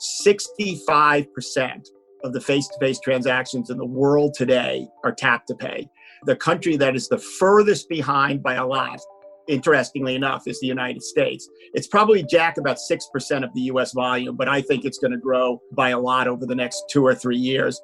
65% of the face to face transactions in the world today are tap to pay. The country that is the furthest behind by a lot, interestingly enough, is the United States. It's probably, Jack, about 6% of the US volume, but I think it's going to grow by a lot over the next two or three years.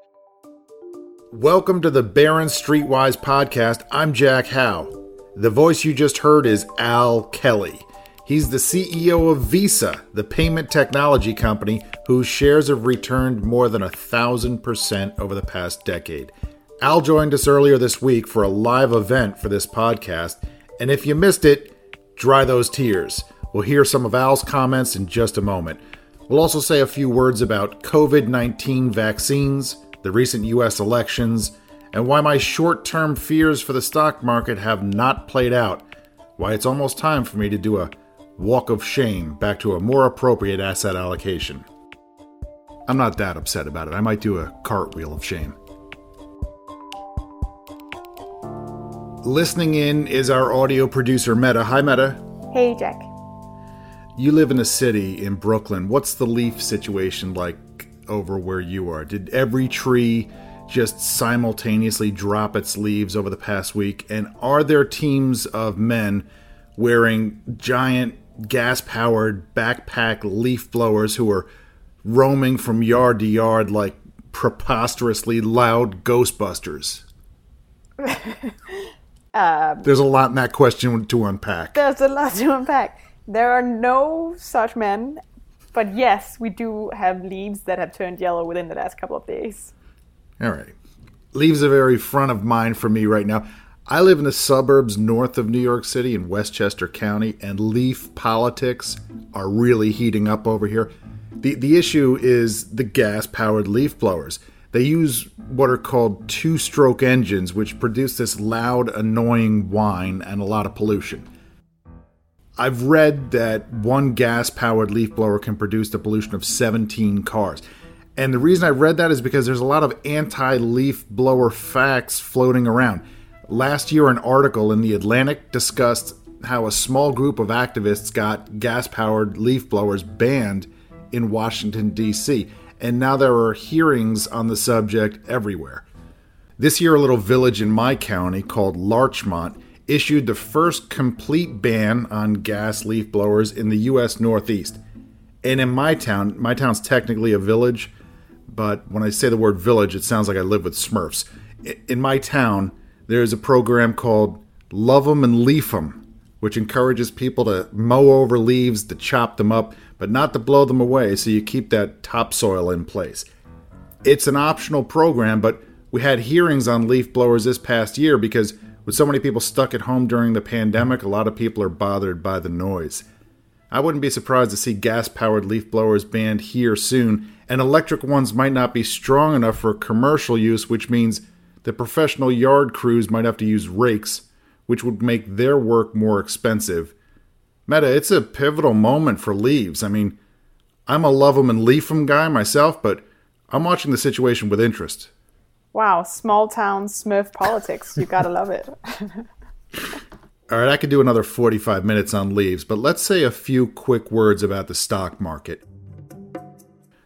Welcome to the Barron Streetwise podcast. I'm Jack Hough. The voice you just heard is Al Kelly. He's the CEO of Visa, the payment technology company whose shares have returned more than a thousand percent over the past decade. Al joined us earlier this week for a live event for this podcast, and if you missed it, dry those tears. We'll hear some of Al's comments in just a moment. We'll also say a few words about COVID 19 vaccines, the recent US elections, and why my short term fears for the stock market have not played out. Why it's almost time for me to do a walk of shame back to a more appropriate asset allocation. I'm not that upset about it. I might do a cartwheel of shame. Listening in is our audio producer, Meta. Hi, Meta. Hey, Jack. You live in a city in Brooklyn. What's the leaf situation like over where you are? Did every tree just simultaneously drop its leaves over the past week? And are there teams of men wearing giant gas powered backpack leaf blowers who are roaming from yard to yard like preposterously loud Ghostbusters? um, there's a lot in that question to unpack. There's a lot to unpack. There are no such men, but yes, we do have leaves that have turned yellow within the last couple of days. All right. Leaves are very front of mind for me right now. I live in the suburbs north of New York City in Westchester County, and leaf politics are really heating up over here. The, the issue is the gas powered leaf blowers. They use what are called two stroke engines, which produce this loud, annoying whine and a lot of pollution. I've read that one gas powered leaf blower can produce the pollution of 17 cars. And the reason I read that is because there's a lot of anti leaf blower facts floating around. Last year, an article in The Atlantic discussed how a small group of activists got gas powered leaf blowers banned in Washington, D.C., and now there are hearings on the subject everywhere. This year, a little village in my county called Larchmont issued the first complete ban on gas leaf blowers in the U.S. Northeast. And in my town, my town's technically a village, but when I say the word village, it sounds like I live with Smurfs. In my town, there's a program called Love 'em and Leaf 'em, which encourages people to mow over leaves, to chop them up, but not to blow them away so you keep that topsoil in place. It's an optional program, but we had hearings on leaf blowers this past year because with so many people stuck at home during the pandemic, a lot of people are bothered by the noise. I wouldn't be surprised to see gas powered leaf blowers banned here soon, and electric ones might not be strong enough for commercial use, which means the professional yard crews might have to use rakes, which would make their work more expensive. Meta, it's a pivotal moment for leaves. I mean, I'm a love 'em and leaf 'em guy myself, but I'm watching the situation with interest. Wow, small town Smurf politics. You gotta love it. All right, I could do another 45 minutes on leaves, but let's say a few quick words about the stock market.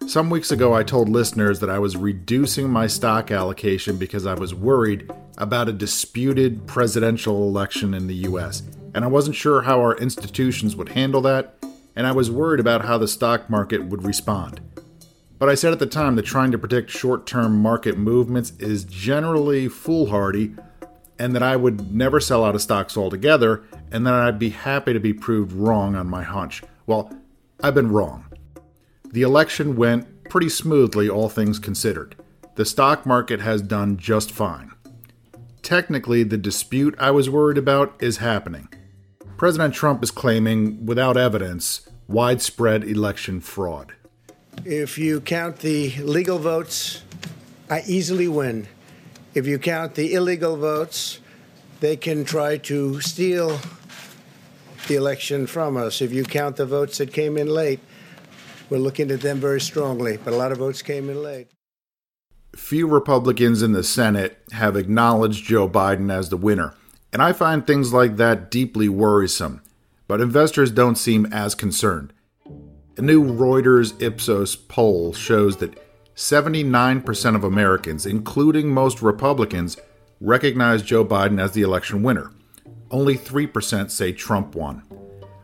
Some weeks ago, I told listeners that I was reducing my stock allocation because I was worried about a disputed presidential election in the US, and I wasn't sure how our institutions would handle that, and I was worried about how the stock market would respond. But I said at the time that trying to predict short term market movements is generally foolhardy, and that I would never sell out of stocks altogether, and that I'd be happy to be proved wrong on my hunch. Well, I've been wrong. The election went pretty smoothly, all things considered. The stock market has done just fine. Technically, the dispute I was worried about is happening. President Trump is claiming, without evidence, widespread election fraud. If you count the legal votes, I easily win. If you count the illegal votes, they can try to steal the election from us. If you count the votes that came in late, we're looking at them very strongly, but a lot of votes came in late. Few Republicans in the Senate have acknowledged Joe Biden as the winner, and I find things like that deeply worrisome. But investors don't seem as concerned. A new Reuters Ipsos poll shows that 79% of Americans, including most Republicans, recognize Joe Biden as the election winner. Only 3% say Trump won.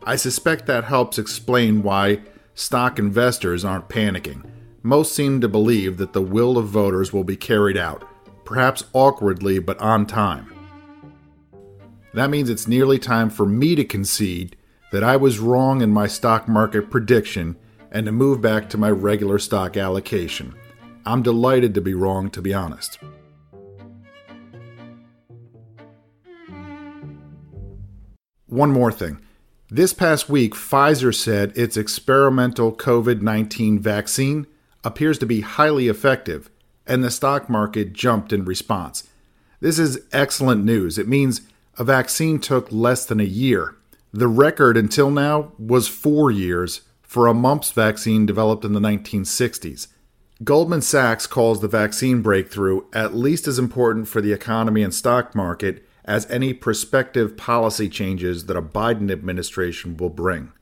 I suspect that helps explain why stock investors aren't panicking. Most seem to believe that the will of voters will be carried out, perhaps awkwardly but on time. That means it's nearly time for me to concede that I was wrong in my stock market prediction and to move back to my regular stock allocation. I'm delighted to be wrong, to be honest. One more thing. This past week, Pfizer said its experimental COVID 19 vaccine appears to be highly effective, and the stock market jumped in response. This is excellent news. It means a vaccine took less than a year. The record until now was four years for a mumps vaccine developed in the 1960s. Goldman Sachs calls the vaccine breakthrough at least as important for the economy and stock market as any prospective policy changes that a Biden administration will bring.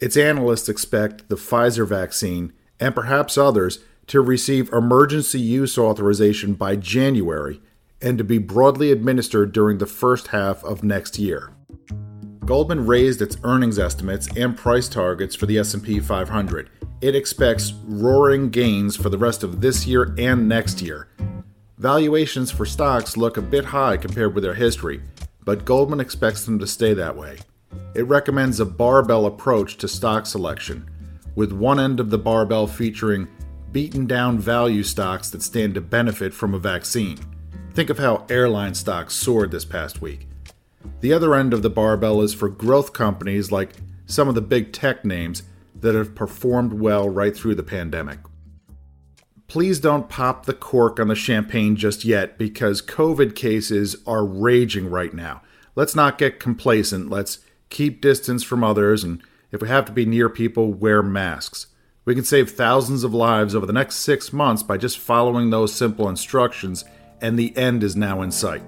Its analysts expect the Pfizer vaccine, and perhaps others, to receive emergency use authorization by January and to be broadly administered during the first half of next year. Goldman raised its earnings estimates and price targets for the S&P 500. It expects roaring gains for the rest of this year and next year, Valuations for stocks look a bit high compared with their history, but Goldman expects them to stay that way. It recommends a barbell approach to stock selection, with one end of the barbell featuring beaten down value stocks that stand to benefit from a vaccine. Think of how airline stocks soared this past week. The other end of the barbell is for growth companies like some of the big tech names that have performed well right through the pandemic please don't pop the cork on the champagne just yet because COVID cases are raging right now. Let's not get complacent. Let's keep distance from others, and if we have to be near people, wear masks. We can save thousands of lives over the next six months by just following those simple instructions, and the end is now in sight.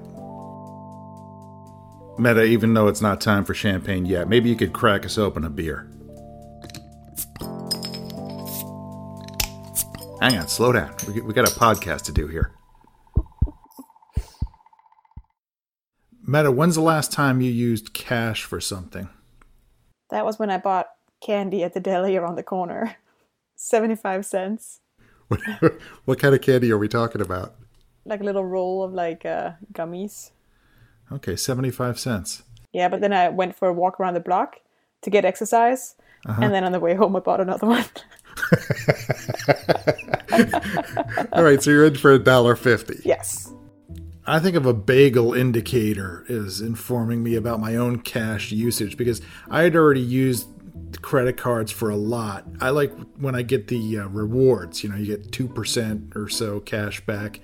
Meta, even though it's not time for champagne yet, maybe you could crack us open a beer. Hang on, slow down. We, we got a podcast to do here. Meta, when's the last time you used cash for something? That was when I bought candy at the deli around the corner. 75 cents. What, what kind of candy are we talking about? Like a little roll of like uh, gummies. Okay, 75 cents. Yeah, but then I went for a walk around the block to get exercise. Uh-huh. And then on the way home, I bought another one. All right, so you're in for a dollar fifty. Yes. I think of a bagel indicator as informing me about my own cash usage because I had already used credit cards for a lot. I like when I get the uh, rewards, you know, you get 2% or so cash back.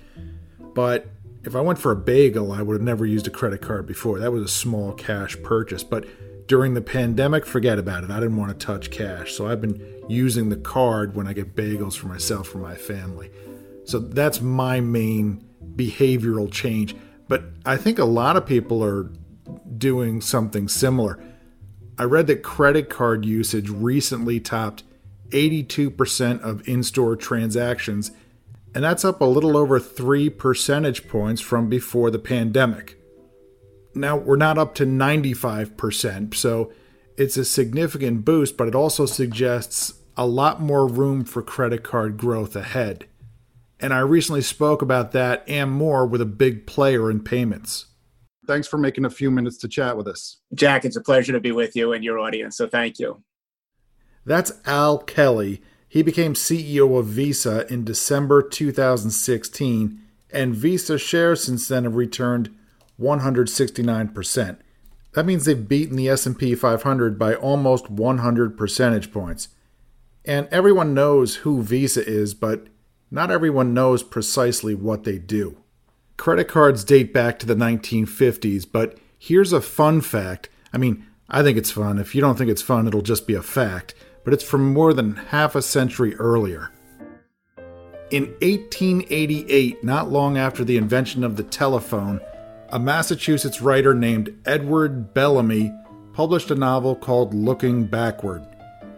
But if I went for a bagel, I would have never used a credit card before. That was a small cash purchase. But during the pandemic, forget about it. I didn't want to touch cash. So I've been using the card when I get bagels for myself or my family. So that's my main behavioral change. But I think a lot of people are doing something similar. I read that credit card usage recently topped 82% of in store transactions, and that's up a little over 3 percentage points from before the pandemic. Now, we're not up to 95%, so it's a significant boost, but it also suggests a lot more room for credit card growth ahead. And I recently spoke about that and more with a big player in payments. Thanks for making a few minutes to chat with us. Jack, it's a pleasure to be with you and your audience, so thank you. That's Al Kelly. He became CEO of Visa in December 2016, and Visa shares since then have returned 169%. That means they've beaten the S&P 500 by almost 100 percentage points. And everyone knows who Visa is, but not everyone knows precisely what they do. Credit cards date back to the 1950s, but here's a fun fact. I mean, I think it's fun. If you don't think it's fun, it'll just be a fact. But it's from more than half a century earlier. In 1888, not long after the invention of the telephone, a Massachusetts writer named Edward Bellamy published a novel called Looking Backward.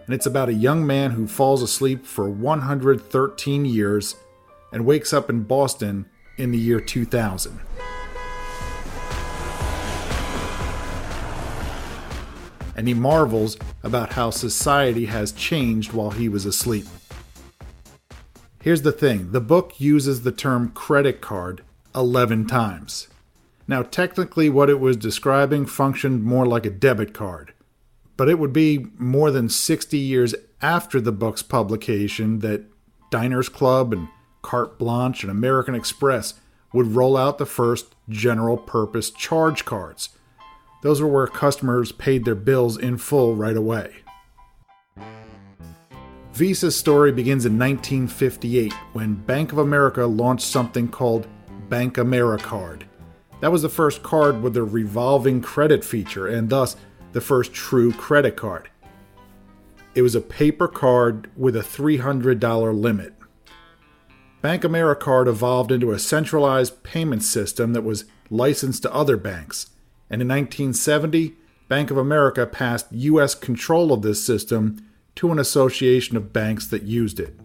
and it's about a young man who falls asleep for 113 years and wakes up in Boston in the year 2000. And he marvels about how society has changed while he was asleep. Here's the thing the book uses the term credit card 11 times. Now, technically, what it was describing functioned more like a debit card, but it would be more than 60 years after the book's publication that Diners Club and Carte Blanche and American Express would roll out the first general purpose charge cards. Those were where customers paid their bills in full right away. Visa's story begins in 1958 when Bank of America launched something called BankAmericard. That was the first card with a revolving credit feature and thus the first true credit card. It was a paper card with a $300 limit. BankAmericard evolved into a centralized payment system that was licensed to other banks. And in 1970, Bank of America passed U.S. control of this system to an association of banks that used it.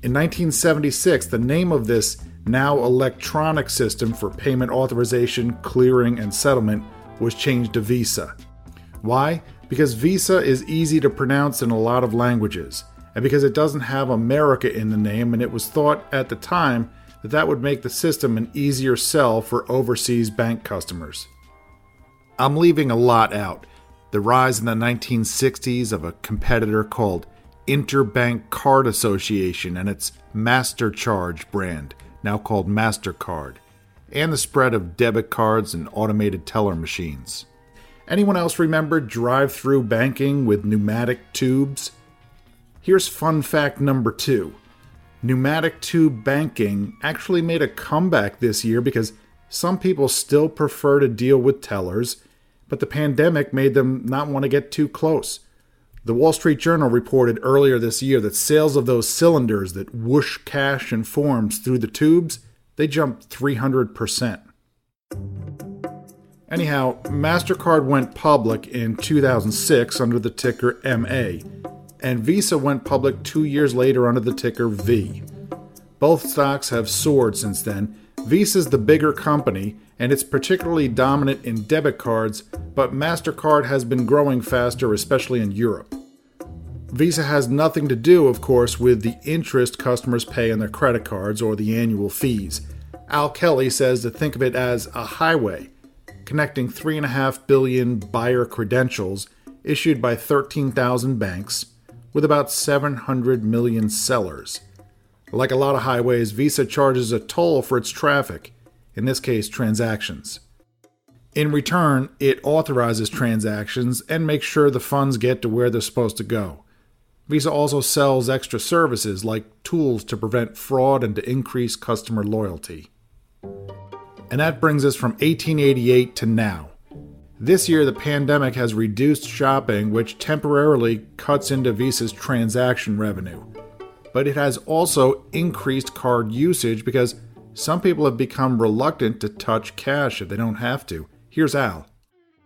In 1976, the name of this now electronic system for payment authorization, clearing, and settlement was changed to Visa. Why? Because Visa is easy to pronounce in a lot of languages and because it doesn't have America in the name, and it was thought at the time that that would make the system an easier sell for overseas bank customers. I'm leaving a lot out. The rise in the 1960s of a competitor called Interbank Card Association and its MasterCharge brand, now called MasterCard, and the spread of debit cards and automated teller machines. Anyone else remember drive through banking with pneumatic tubes? Here's fun fact number two pneumatic tube banking actually made a comeback this year because some people still prefer to deal with tellers, but the pandemic made them not want to get too close. The Wall Street Journal reported earlier this year that sales of those cylinders that whoosh cash and forms through the tubes, they jumped 300%. Anyhow, MasterCard went public in 2006 under the ticker MA and Visa went public two years later under the ticker V. Both stocks have soared since then. Visa's the bigger company, and it's particularly dominant in debit cards, but MasterCard has been growing faster, especially in Europe. Visa has nothing to do, of course, with the interest customers pay on their credit cards or the annual fees. Al Kelly says to think of it as a highway connecting 3.5 billion buyer credentials issued by 13,000 banks with about 700 million sellers. Like a lot of highways, Visa charges a toll for its traffic, in this case, transactions. In return, it authorizes transactions and makes sure the funds get to where they're supposed to go. Visa also sells extra services like tools to prevent fraud and to increase customer loyalty. And that brings us from 1888 to now. This year, the pandemic has reduced shopping, which temporarily cuts into Visa's transaction revenue. But it has also increased card usage because some people have become reluctant to touch cash if they don't have to. Here's Al.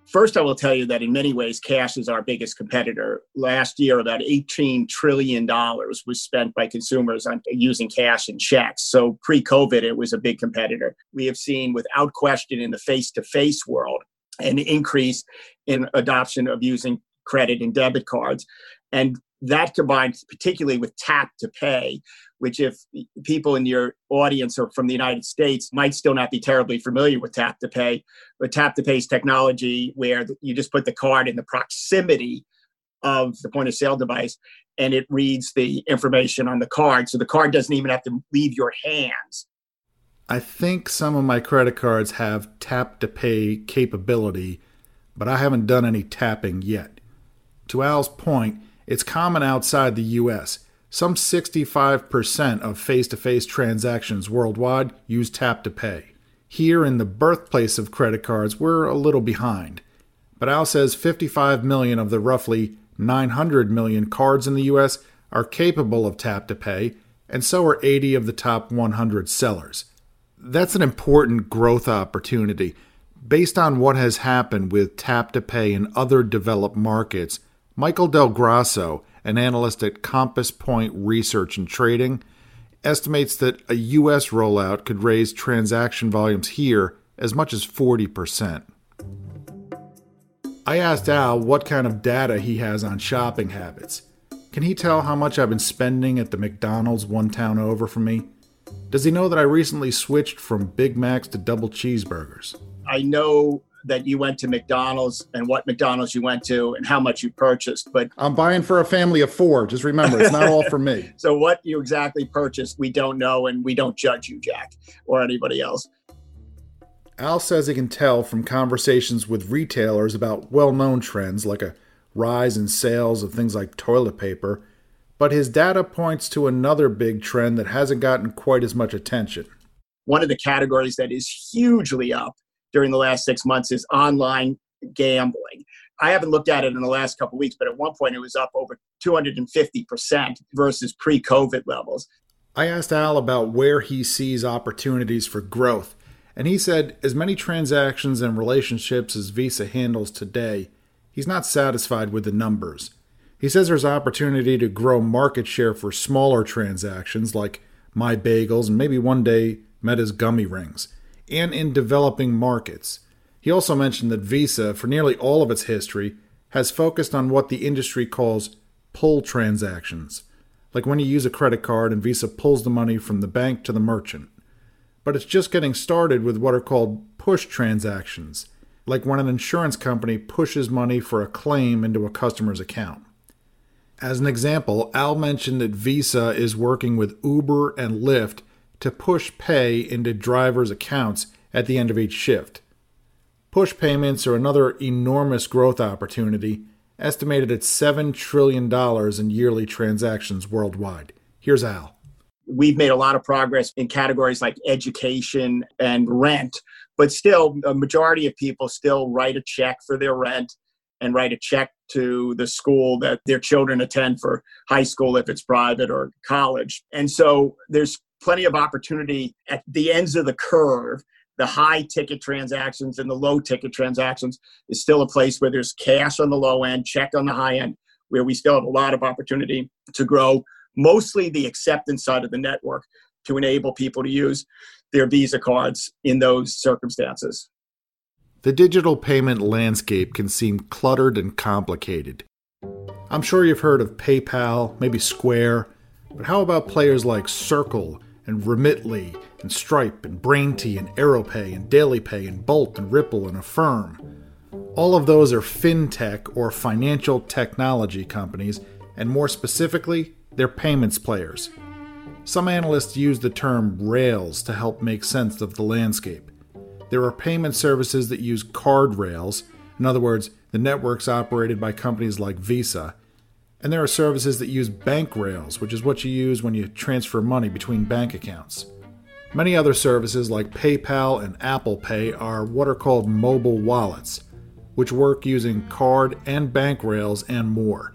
First, I will tell you that in many ways, cash is our biggest competitor. Last year, about $18 trillion was spent by consumers on using cash and checks. So pre COVID, it was a big competitor. We have seen, without question, in the face to face world, an increase in adoption of using credit and debit cards. And that combined particularly with tap to pay, which if people in your audience are from the United States might still not be terribly familiar with tap to pay, but tap to pay is technology where you just put the card in the proximity of the point of sale device and it reads the information on the card. So the card doesn't even have to leave your hands. I think some of my credit cards have tap to pay capability, but I haven't done any tapping yet. To Al's point, it's common outside the US. Some 65% of face to face transactions worldwide use tap to pay. Here in the birthplace of credit cards, we're a little behind. But Al says 55 million of the roughly 900 million cards in the US are capable of tap to pay, and so are 80 of the top 100 sellers that's an important growth opportunity. Based on what has happened with tap to pay in other developed markets, Michael Del Grosso, an analyst at Compass Point Research and Trading, estimates that a U.S. rollout could raise transaction volumes here as much as 40%. I asked Al what kind of data he has on shopping habits. Can he tell how much I've been spending at the McDonald's one town over from me? Does he know that I recently switched from Big Macs to double cheeseburgers? I know that you went to McDonald's and what McDonald's you went to and how much you purchased. But I'm buying for a family of four. Just remember, it's not all for me. So what you exactly purchased, we don't know, and we don't judge you, Jack, or anybody else. Al says he can tell from conversations with retailers about well known trends like a rise in sales of things like toilet paper, but his data points to another big trend that hasn't gotten quite as much attention. One of the categories that is hugely up during the last six months is online gambling. I haven't looked at it in the last couple weeks, but at one point it was up over 250% versus pre COVID levels. I asked Al about where he sees opportunities for growth, and he said as many transactions and relationships as Visa handles today, he's not satisfied with the numbers. He says there's opportunity to grow market share for smaller transactions like My Bagels and maybe one day Meta's Gummy Rings and in developing markets. He also mentioned that Visa, for nearly all of its history, has focused on what the industry calls pull transactions, like when you use a credit card and Visa pulls the money from the bank to the merchant. But it's just getting started with what are called push transactions, like when an insurance company pushes money for a claim into a customer's account. As an example, Al mentioned that Visa is working with Uber and Lyft to push pay into drivers' accounts at the end of each shift. Push payments are another enormous growth opportunity, estimated at $7 trillion in yearly transactions worldwide. Here's Al. We've made a lot of progress in categories like education and rent, but still, a majority of people still write a check for their rent and write a check to the school that their children attend for high school if it's private or college. And so there's plenty of opportunity at the ends of the curve. The high ticket transactions and the low ticket transactions is still a place where there's cash on the low end, check on the high end, where we still have a lot of opportunity to grow, mostly the acceptance side of the network to enable people to use their Visa cards in those circumstances. The digital payment landscape can seem cluttered and complicated. I'm sure you've heard of PayPal, maybe Square, but how about players like Circle and Remitly and Stripe and Braintree and AeroPay and DailyPay and Bolt and Ripple and Affirm. All of those are fintech or financial technology companies, and more specifically, they're payments players. Some analysts use the term rails to help make sense of the landscape. There are payment services that use card rails, in other words, the networks operated by companies like Visa, and there are services that use bank rails, which is what you use when you transfer money between bank accounts. Many other services like PayPal and Apple Pay are what are called mobile wallets, which work using card and bank rails and more.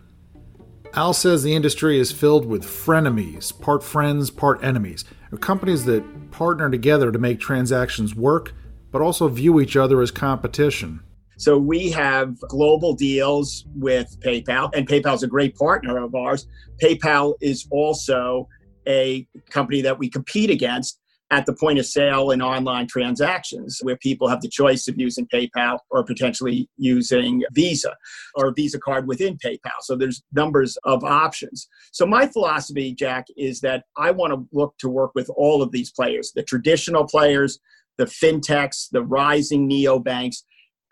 Al says the industry is filled with frenemies, part friends, part enemies, companies that partner together to make transactions work, but also view each other as competition. So we have global deals with PayPal, and PayPal is a great partner of ours. PayPal is also a company that we compete against at the point of sale in online transactions where people have the choice of using PayPal or potentially using Visa or Visa card within PayPal. So there's numbers of options. So my philosophy, Jack, is that I want to look to work with all of these players, the traditional players, the fintechs, the rising neobanks,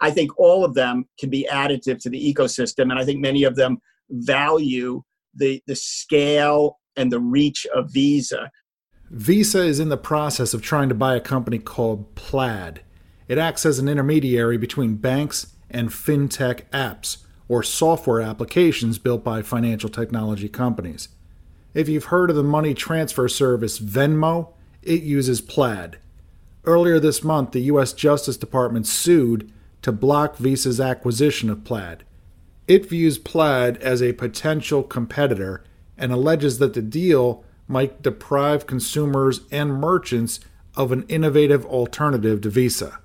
I think all of them can be additive to the ecosystem. And I think many of them value the, the scale and the reach of Visa. Visa is in the process of trying to buy a company called Plaid. It acts as an intermediary between banks and fintech apps, or software applications built by financial technology companies. If you've heard of the money transfer service Venmo, it uses Plaid. Earlier this month, the U.S. Justice Department sued to block Visa's acquisition of Plaid. It views Plaid as a potential competitor and alleges that the deal might deprive consumers and merchants of an innovative alternative to Visa.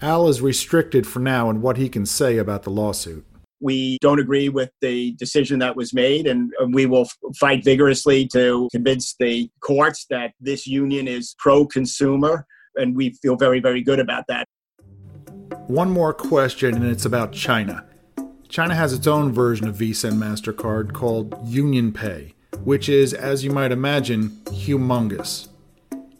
Al is restricted for now in what he can say about the lawsuit. We don't agree with the decision that was made, and uh, we will fight vigorously to convince the courts that this union is pro consumer, and we feel very, very good about that. One more question, and it's about China. China has its own version of Visa and MasterCard called UnionPay, which is, as you might imagine, humongous.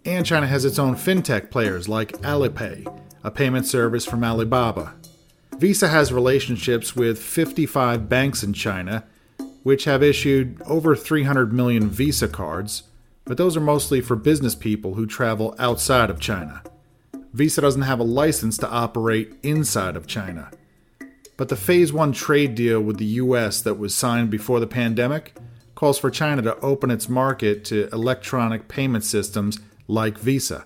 And China has its own fintech players like Alipay, a payment service from Alibaba. Visa has relationships with 55 banks in China, which have issued over 300 million Visa cards, but those are mostly for business people who travel outside of China. Visa doesn't have a license to operate inside of China. But the Phase 1 trade deal with the US that was signed before the pandemic calls for China to open its market to electronic payment systems like Visa.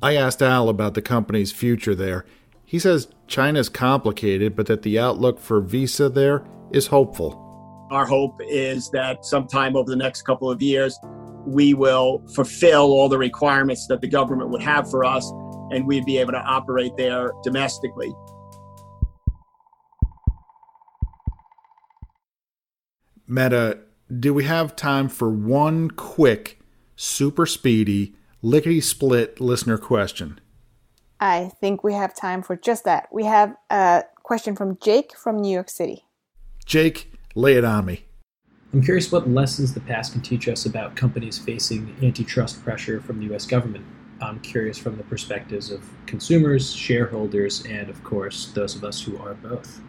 I asked Al about the company's future there. He says China's complicated, but that the outlook for Visa there is hopeful. Our hope is that sometime over the next couple of years, we will fulfill all the requirements that the government would have for us, and we'd be able to operate there domestically. Meta, do we have time for one quick, super speedy, lickety split listener question? I think we have time for just that. We have a question from Jake from New York City. Jake, lay it on me. I'm curious what lessons the past can teach us about companies facing antitrust pressure from the US government. I'm curious from the perspectives of consumers, shareholders, and of course, those of us who are both.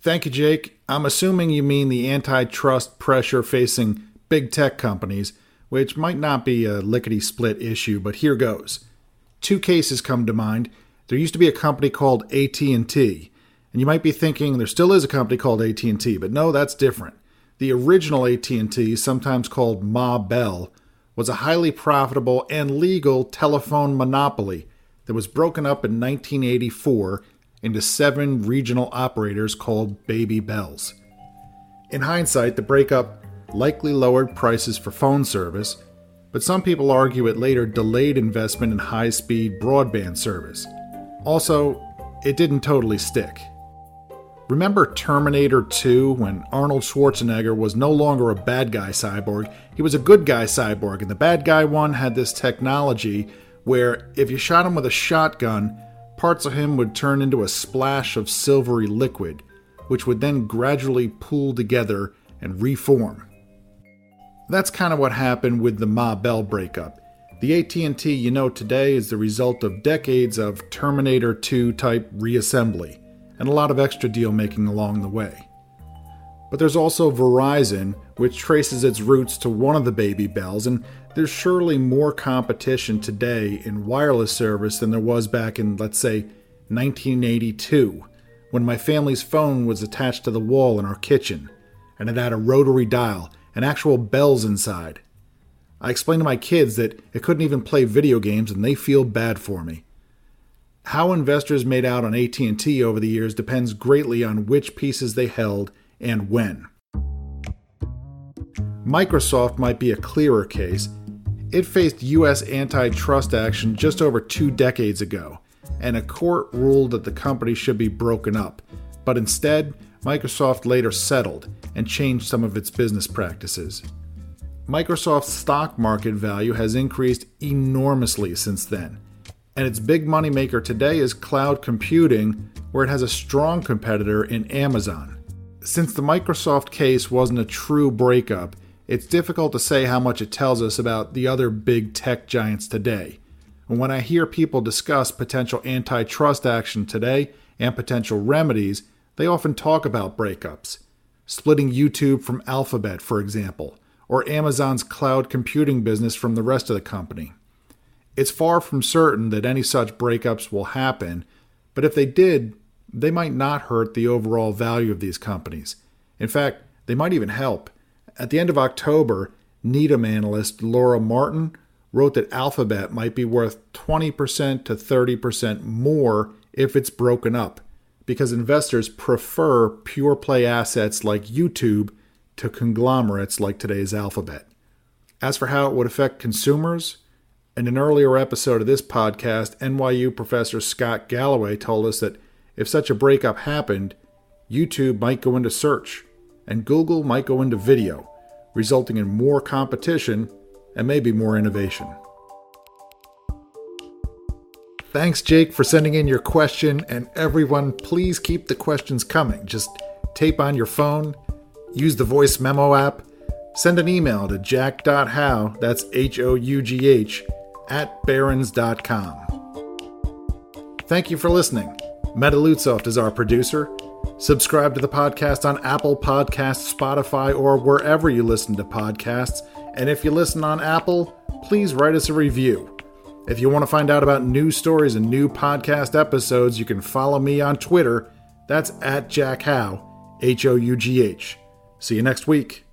Thank you, Jake. I'm assuming you mean the antitrust pressure facing big tech companies, which might not be a lickety split issue, but here goes. Two cases come to mind. There used to be a company called AT&T, and you might be thinking there still is a company called AT&T, but no, that's different. The original AT&T, sometimes called Ma Bell, was a highly profitable and legal telephone monopoly that was broken up in 1984 into seven regional operators called Baby Bells. In hindsight, the breakup likely lowered prices for phone service, but some people argue it later delayed investment in high speed broadband service. Also, it didn't totally stick. Remember Terminator 2 when Arnold Schwarzenegger was no longer a bad guy cyborg, he was a good guy cyborg, and the bad guy one had this technology where if you shot him with a shotgun, parts of him would turn into a splash of silvery liquid, which would then gradually pool together and reform. That's kind of what happened with the Ma Bell breakup. The AT&T you know today is the result of decades of Terminator 2 type reassembly and a lot of extra deal making along the way. But there's also Verizon, which traces its roots to one of the baby bells, and there's surely more competition today in wireless service than there was back in, let's say, 1982, when my family's phone was attached to the wall in our kitchen, and it had a rotary dial and actual bells inside. I explained to my kids that it couldn't even play video games and they feel bad for me. How investors made out on AT&T over the years depends greatly on which pieces they held and when. Microsoft might be a clearer case. It faced US antitrust action just over two decades ago, and a court ruled that the company should be broken up. But instead, Microsoft later settled and changed some of its business practices. Microsoft's stock market value has increased enormously since then, and its big moneymaker today is cloud computing, where it has a strong competitor in Amazon. Since the Microsoft case wasn't a true breakup, it's difficult to say how much it tells us about the other big tech giants today. And when I hear people discuss potential antitrust action today and potential remedies, they often talk about breakups. Splitting YouTube from Alphabet, for example, or Amazon's cloud computing business from the rest of the company. It's far from certain that any such breakups will happen, but if they did, they might not hurt the overall value of these companies. In fact, they might even help. At the end of October, Needham analyst Laura Martin wrote that Alphabet might be worth 20% to 30% more if it's broken up, because investors prefer pure play assets like YouTube to conglomerates like today's Alphabet. As for how it would affect consumers, in an earlier episode of this podcast, NYU professor Scott Galloway told us that if such a breakup happened, YouTube might go into search, and Google might go into video, resulting in more competition and maybe more innovation. Thanks, Jake, for sending in your question, and everyone, please keep the questions coming. Just tape on your phone, use the voice memo app, send an email to jack.hough, that's H O U G H, at barrons.com. Thank you for listening. Meta Lutzoft is our producer. Subscribe to the podcast on Apple Podcasts, Spotify, or wherever you listen to podcasts. And if you listen on Apple, please write us a review. If you want to find out about new stories and new podcast episodes, you can follow me on Twitter. That's at Jack Hough, H O U G H. See you next week.